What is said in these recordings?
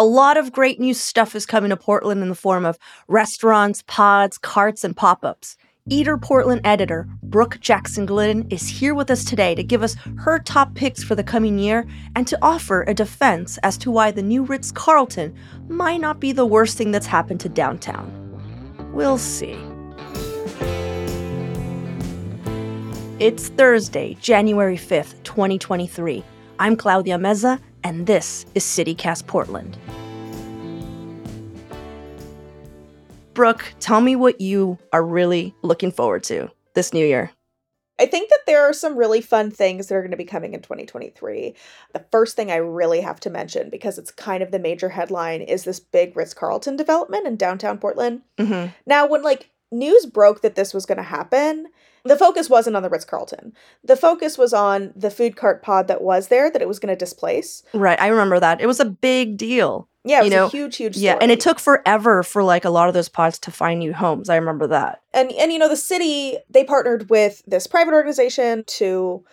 A lot of great new stuff is coming to Portland in the form of restaurants, pods, carts, and pop ups. Eater Portland editor Brooke Jackson Glidden is here with us today to give us her top picks for the coming year and to offer a defense as to why the new Ritz Carlton might not be the worst thing that's happened to downtown. We'll see. It's Thursday, January 5th, 2023. I'm Claudia Meza, and this is CityCast Portland. Brooke, tell me what you are really looking forward to this new year. I think that there are some really fun things that are going to be coming in 2023. The first thing I really have to mention, because it's kind of the major headline, is this big Ritz Carlton development in downtown Portland. Mm-hmm. Now, when like news broke that this was going to happen, the focus wasn't on the Ritz Carlton. The focus was on the food cart pod that was there that it was going to displace. Right, I remember that. It was a big deal. Yeah, it was You know, a huge, huge. Yeah, and it took forever for like a lot of those pods to find new homes. I remember that. and and you know the city they partnered with this private organization to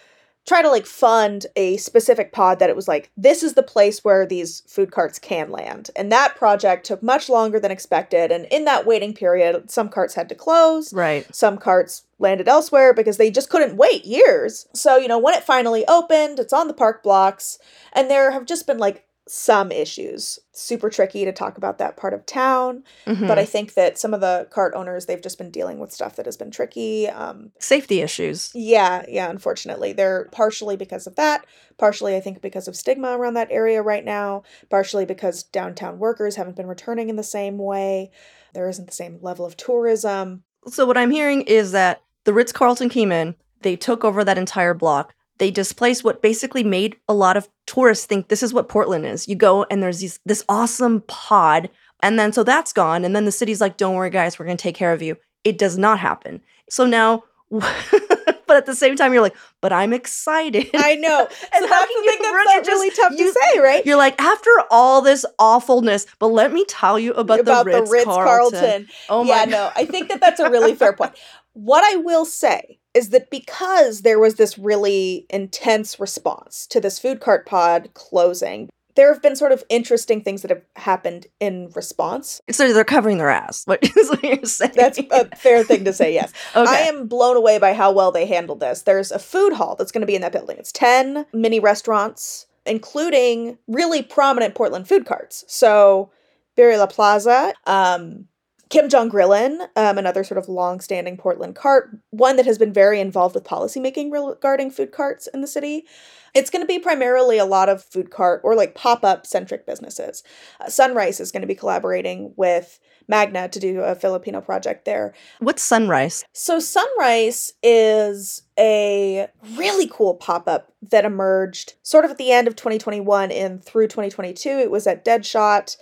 try to like fund a specific pod that it was like this is the place where these food carts can land and that project took much longer than expected and in that waiting period some carts had to close Right. some carts landed elsewhere because they just couldn't wait years so you know when it finally opened it's on the park blocks and there have just been like some issues super tricky to talk about that part of town Mhm. but I think that some of the cart owners they've just been dealing with stuff that has been tricky. Um, Safety issues. yeah, yeah. Unfortunately, they're partially because of that. Partially, I think, because of stigma around that area right now. Partially because downtown workers haven't been returning in the same way. There isn't the same level of tourism. So what I'm hearing is that the Ritz Carlton came in, they took over that entire block. They displaced what basically made a lot of tourists think this is what Portland is. You go and there's these this awesome pod, and then so that's gone, and then the city's like, "Don't worry, guys, we're gonna take care of you." It does not happen. So now, but at the same time, you're like, "But I'm excited." I know. And so how that's can the you thing that's not really tough you- to say, right? You're like, after all this awfulness, but let me tell you about, About the Ritz Carlton. Oh my yeah, no, I think that that's a really fair point. What I will say is that because there was this really intense response to this food cart pod closing, there have been sort of interesting things that have happened in response. So they're covering their ass. What is what you're saying? That's a fair thing to say, yes. okay. I am blown away by how well they handled this. There's a food hall that's going to be in that building. It's 10 mini restaurants, including really prominent Portland food carts. So, Birrieria La Plaza, um, Kim Jong Grillin, um, another sort of long-standing Portland cart, one that has been very involved with policymaking regarding food carts in the city. It's going to be primarily a lot of food cart or like pop-up centric businesses. Uh, Sunrice is going to be collaborating with Magna to do a Filipino project there. What's sunrice? So Sunrice is a really cool pop-up that emerged sort of at the end of 2021 and through 2022. It was at Deadshot.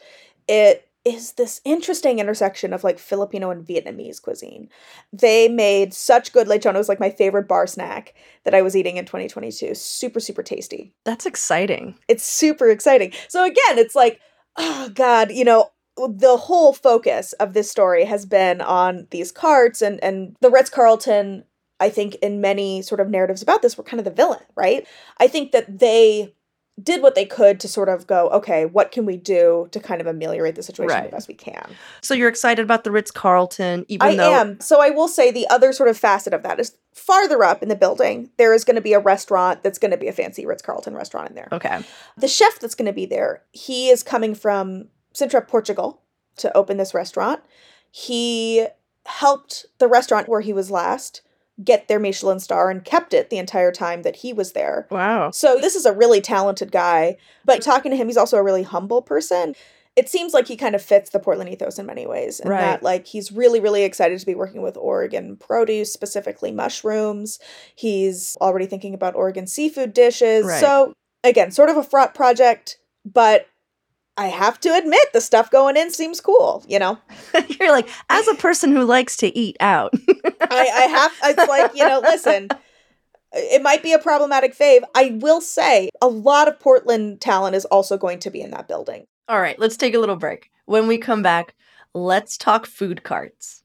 It is this interesting intersection of like Filipino and Vietnamese cuisine. They made such good lechon. It was like my favorite bar snack that I was eating in 2022. Super, super tasty That's exciting. it's super exciting. So again, it's like, oh god, you know, the whole focus of this story has been on these carts and and the Ritz Carlton. I think in many sort of narratives about this were kind of the villain, right? I think that they did what they could to sort of go, okay, what can we do to kind of ameliorate the situation Right. the best we can? So you're excited about the Ritz Carlton, even I though am. So I will say the other sort of facet of that is farther up in the building, there is going to be a restaurant that's going to be a fancy Ritz Carlton restaurant in there. Okay. The chef that's going to be there, he is coming from Sintra, Portugal to open this restaurant. He helped the restaurant where he was last get their Michelin star and kept it the entire time that he was there. Wow. So this is a really talented guy, but talking to him, he's also a really humble person. it seems like he kind of fits the Portland ethos in many ways. And Right. that like he's really, really excited to be working with Oregon produce, specifically mushrooms. He's already thinking about Oregon seafood dishes. Right. So again, sort of a fraught project, but I have to admit the stuff going in seems cool, you know? You're like, as a person who likes to eat out. I, I have it's like, you know, listen. It might be a problematic fave. I will say a lot of Portland talent is also going to be in that building. All right, let's take a little break. When we come back, let's talk food carts.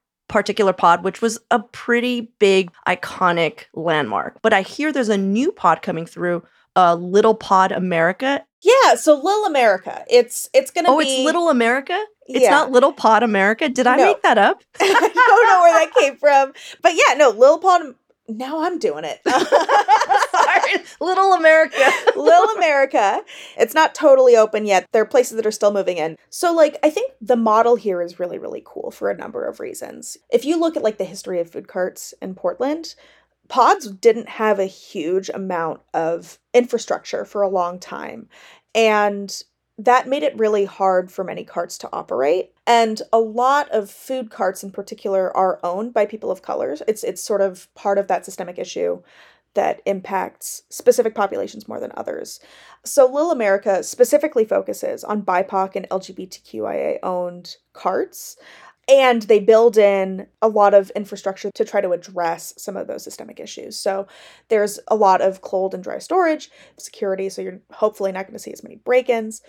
particular pod, which was a pretty big, iconic landmark. But I hear there's a new pod coming through, uh, Little Pod America. Yeah, so Little America. It's it's gonna Oh, be it's Little America? It's Yeah. not Little Pod America? Did I No. make that up? I don't know where that came from. But yeah, no, Little Pod now I'm doing it. Sorry, Little America. Little America. It's not totally open yet. There are places that are still moving in. So like I think the model here is really really cool for a number of reasons. If you look at like the history of food carts in Portland, pods didn't have a huge amount of infrastructure for a long time. And that made it really hard for many carts to operate. And a lot of food carts in particular are owned by people of colors. It's it's sort of part of that systemic issue that impacts specific populations more than others. So Lil America specifically focuses on BIPOC and LGBTQIA owned carts. And they build in a lot of infrastructure to try to address some of those systemic issues. So there's a lot of cold and dry storage, security, so you're hopefully not going to see as many break ins.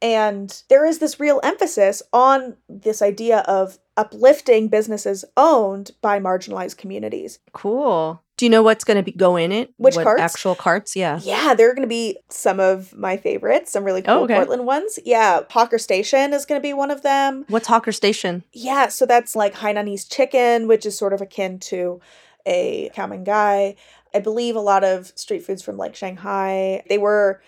And there is this real emphasis on this idea of uplifting businesses owned by marginalized communities. Cool. Do you know what's going to be go in it? Which what carts? Actual carts, yeah. Yeah, there are going to be some of my favorites, some really oh, cool Oh, okay. Portland ones. Yeah, Hawker Station is going to be one of them. What's Hawker Station? Yeah, so that's like Hainanese chicken, which is sort of akin to a khao man gai. I believe a lot of street foods from like Shanghai. They were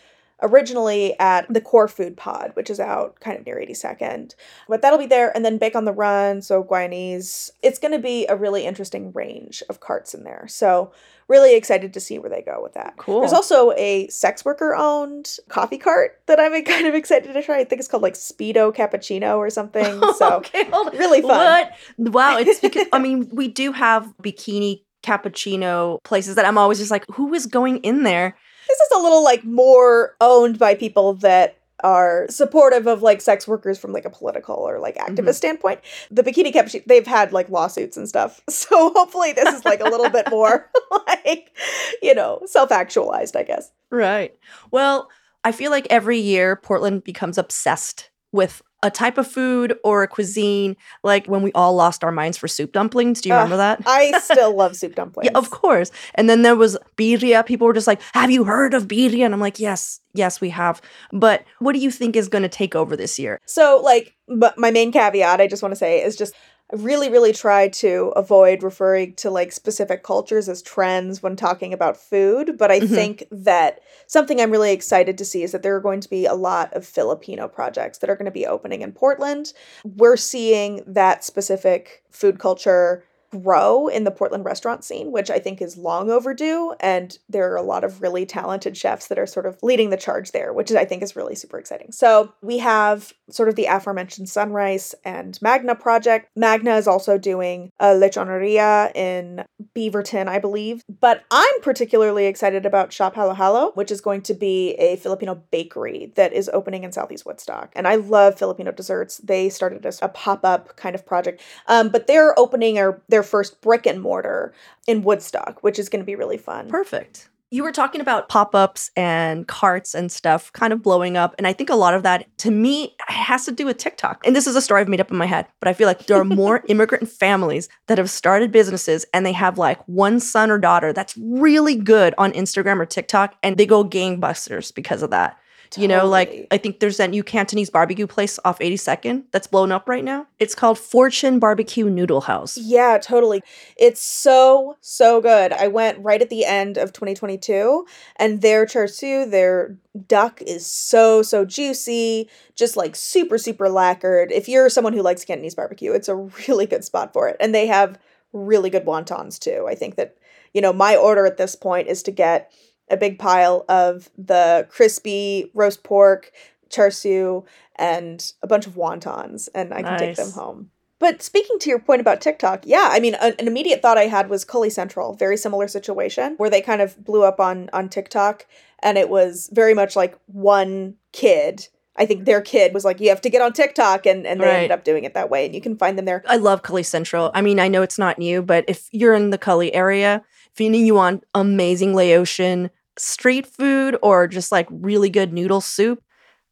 originally at the Core Food Pod, which is out kind of near 82nd. But that'll be there. And then Bake on the Run, so Guyanese. It's going to be a really interesting range of carts in there. So really excited to see where they go with that. Cool. There's also a sex worker owned coffee cart that I'm kind of excited to try. I think it's called like Speed-o Cappuccino or something. So okay, hold on. really fun. What? Wow, it's because I mean, we do have bikini cappuccino places that I'm always just like, who is going in there? This is a little like more owned by people that are supportive of like sex workers from like a political or like activist Mhm. standpoint. The bikini cappuccino, they've had like lawsuits and stuff. So hopefully this is like a little bit more like, you know, self-actualized, I guess. Right. Well, I feel like every year Portland becomes obsessed with a type of food or a cuisine, like when we all lost our minds for soup dumplings. Do you Ugh, remember that? I still love soup dumplings. Yeah, of course. And then there was birria. People were just like, "Have you heard of birria?" And I'm like, "Yes, yes, we have." But what do you think is going to take over this year? So, like, but my main caveat I just want to say is just I really, really try to avoid referring to like specific cultures as trends when talking about food. But I Mhm. think that something I'm really excited to see is that there are going to be a lot of Filipino projects that are going to be opening in Portland. We're seeing that specific food culture grow in the Portland restaurant scene, which I think is long overdue. And there are a lot of really talented chefs that are sort of leading the charge there, which I think is really super exciting. So we have sort of the aforementioned Sunrice and Magna project. Magna is also doing a lechoneria in Beaverton, I believe. But I'm particularly excited about Shop Halo Halo, which is going to be a Filipino bakery that is opening in Southeast Woodstock. And I love Filipino desserts. They started as a pop-up kind of project. Um, but they're opening their, their first brick and mortar in Woodstock, which is going to be really fun. Perfect. You were talking about pop ups and carts and stuff kind of blowing up. And I think a lot of that, to me, has to do with TikTok. And this is a story I've made up in my head, but I feel like there are more immigrant families that have started businesses and they have like one son or daughter that's really good on Instagram or TikTok and they go gangbusters because of that. You know, like I think there's that new Cantonese barbecue place off 82nd that's blown up right now. It's called Fortune Barbecue Noodle House. Yeah, totally. It's so, so good. I went right at the end of 2022, and their char siu, their duck is so, so juicy, just like super, super lacquered. If you're someone who likes Cantonese barbecue, it's a really good spot for it. And they have really good wontons too. I think that, you know, my order at this point is to get a big pile of the crispy roast pork, char siu, and a bunch of wontons, and I can take them home. But speaking to your point about TikTok, yeah, I mean, an, an immediate thought I had was Cully Central, very similar situation where they kind of blew up on on TikTok, and it was very much like one kid. I think their kid was like, "You have to get on TikTok," and and they ended up doing it that way, and you can find them there. I love Cully Central. I mean, I know it's not new, but if you're in the Cully area, if you you want amazing Laotian street food or just like really good noodle soup,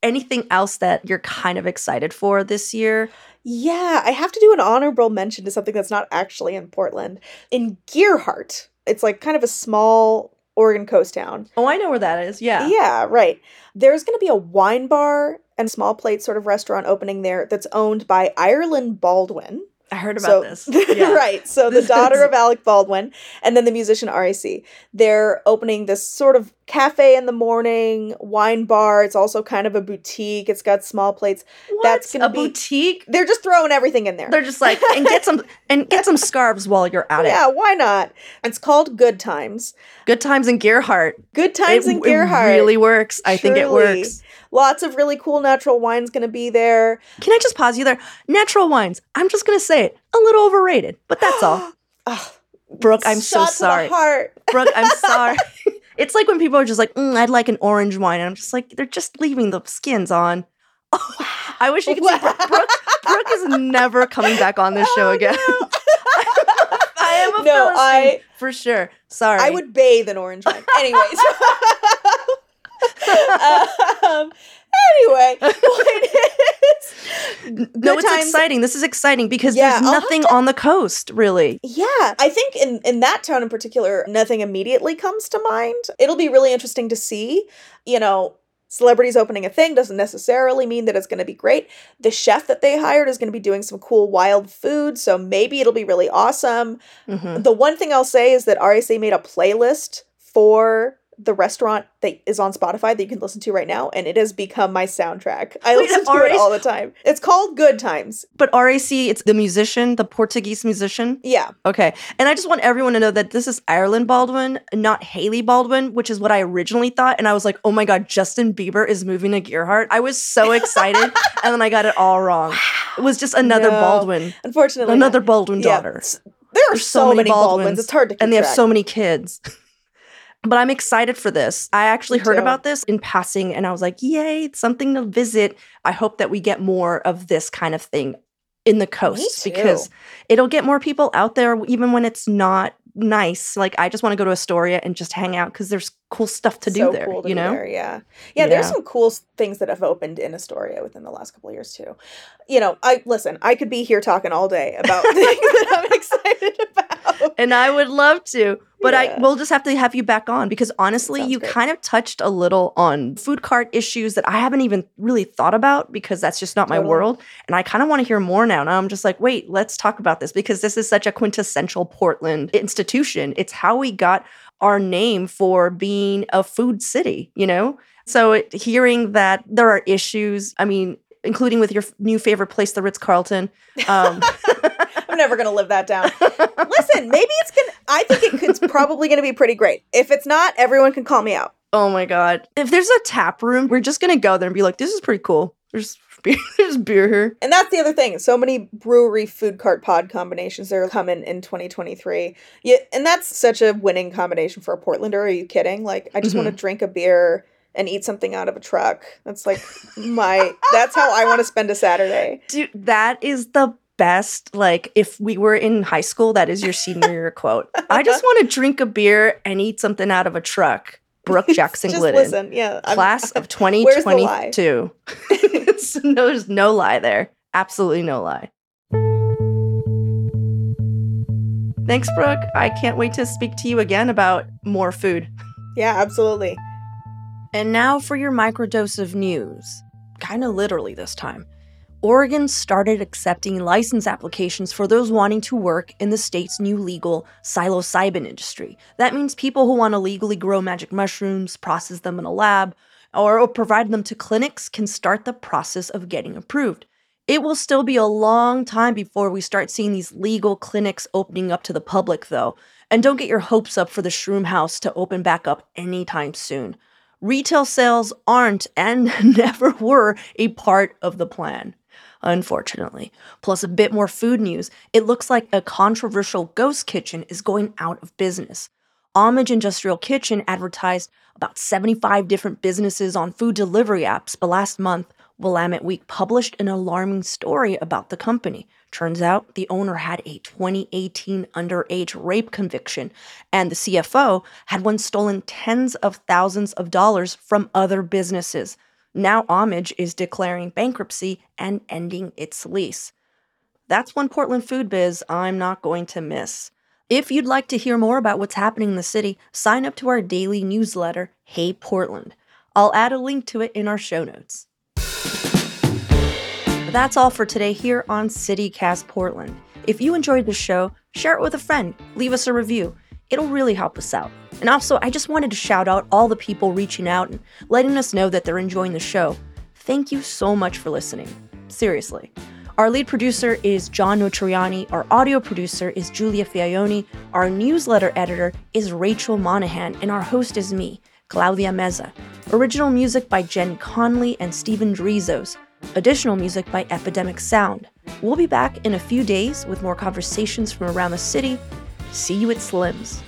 anything else that you're kind of excited for this year? Yeah, I have to do an honorable mention to something that's not actually in Portland. In Gearhart, it's like kind of a small Oregon coast town. Oh, I know where that is. Yeah. Yeah, right. There's going to be a wine bar and small plate sort of restaurant opening there that's owned by Ireland Baldwin. I heard about so, this. Yeah. right. So the daughter of Alec Baldwin and then the musician RAC. They're opening this sort of cafe in the morning, wine bar. It's also kind of a boutique. It's got small plates. That's gonna a be- boutique. They're just throwing everything in there. They're just like and get some and get some scarves while you're at yeah, it. Yeah, why not? It's called Good Times. Good times in Gearhart. Good Times it, in Gearhart. It really works. I think it works. Lots of really cool natural wines going to be there. Can I just pause you there? Natural wines. I'm just gonna say it. A little overrated, but that's all. Ugh, Brooke, I'm so to sorry. Brooke, I'm sorry. it's like when people are just like, mm, I'd like an orange wine. And I'm just like, they're just leaving the skins on. I wish you could see Brooke. Brooke. Brooke is never coming back on this show Oh, again. no. I am a No, Philistine, I- for sure. Sorry. I would bathe in orange wine. Anyways. Um, anyway, point is, no, it's times- exciting. This is exciting because Yeah, there's nothing on the coast, really. Yeah, I think in in that town in particular, nothing immediately comes to mind. It'll be really interesting to see. You know, celebrities opening a thing doesn't necessarily mean that it's going to be great. The chef that they hired is going to be doing some cool wild food, so maybe it'll be really awesome. Mhm. The one thing I'll say is that RAC made a playlist for the restaurant that is on Spotify that you can listen to right now, and it has become my soundtrack. I Wait, listen to it all the time. It's called Good Times. But RAC, it's the musician, the Portuguese musician. Yeah. Okay. And I just want everyone to know that this is Ireland Baldwin, not Hailey Baldwin, which is what I originally thought. And I was like, oh my God, Justin Bieber is moving to Gearhart. I was so excited. and then I got it all wrong. It was just another No. Baldwin, Unfortunately, another not. Baldwin Yeah, daughter. There are There's so, many Baldwins. It's hard to keep And they have so many kids. But I'm excited for this. I actually Me heard too. about this in passing and I was like, yay, it's something to visit. I hope that we get more of this kind of thing in the coast because it'll get more people out there even when it's not nice. Like I just want to go to Astoria and just hang out because there's cool stuff to do there. cool to you know? there, yeah. yeah, There's some cool things that have opened in Astoria within the last couple of years too. You know, I listen. I could be here talking all day about things that I'm excited about. And I would love to, but I Yeah. will just have to have you back on because honestly, Sounds you great. kind of touched a little on food cart issues that I haven't even really thought about because that's just not my world. And I kind of want to hear more now. Now I'm just like, wait, let's talk about this because this is such a quintessential Portland institution. It's how we got our name for being a food city, you know? So it, hearing that there are issues, I mean, including with your f- new favorite place, the Ritz Carlton. Um, I'm never gonna live that down. Listen, maybe it's gonna. I think it could, it's probably gonna be pretty great. If it's not, everyone can call me out. Oh my god. If there's a tap room, we're just gonna go there and be like, this is pretty cool. There's beer, there's beer here. And that's the other thing. So many brewery food cart pod combinations that are coming in 2023. Yeah, and that's such a winning combination for a Portlander. Are you kidding? Like, I just want to mm-hmm. drink a beer and eat something out of a truck. That's like my. that's how I want to spend a Saturday. Dude, that is the best, like, if we were in high school, that is your senior year quote. I just want to drink a beer and eat something out of a truck. Brooke Jackson Just Glidden. listen, yeah. I'm- Class of Where's the 2022. It's- no, there's no lie there. Absolutely no lie. Thanks, Brooke. I can't wait to speak to you again about more food. Yeah, absolutely. And now for your microdose of news. Kind of literally this time. Oregon started accepting license applications for those wanting to work in the state's new legal psilocybin industry. That means people who want to legally grow magic mushrooms, process them in a lab, or provide them to clinics can start the process of getting approved. It will still be a long time before we start seeing these legal clinics opening up to the public, though. And don't get your hopes up for the Shroom House to open back up anytime soon. Retail sales aren't and never were a part of the plan, unfortunately. Plus, a bit more food news. It looks like a controversial ghost kitchen is going out of business. Homage Industrial Kitchen advertised about 75 different businesses on food delivery apps, but last month, Willamette Week published an alarming story about the company. Turns out the owner had a 2018 underage rape conviction, and the CFO had once stolen tens of thousands of dollars from other businesses. Now Homage is declaring bankruptcy and ending its lease. That's one Portland food biz I'm not going to miss. If you'd like to hear more about what's happening in the city, sign up to our daily newsletter, Hey Portland. I'll add a link to it in our show notes. That's all for today here on CityCast Portland. If you enjoyed the show, share it with a friend, leave us a review. It'll really help us out. And also, I just wanted to shout out all the people reaching out and letting us know that they're enjoying the show. Thank you so much for listening. Seriously. Our lead producer is John Notarianni. Our audio producer is Julia Fiaioni. Our newsletter editor is Rachel Monahan. And our host is me, Claudia Meza. Original music by Jen Conley and Stephen Drizos. Additional music by Epidemic Sound. We'll be back in a few days with more conversations from around the city. See you at Slim's.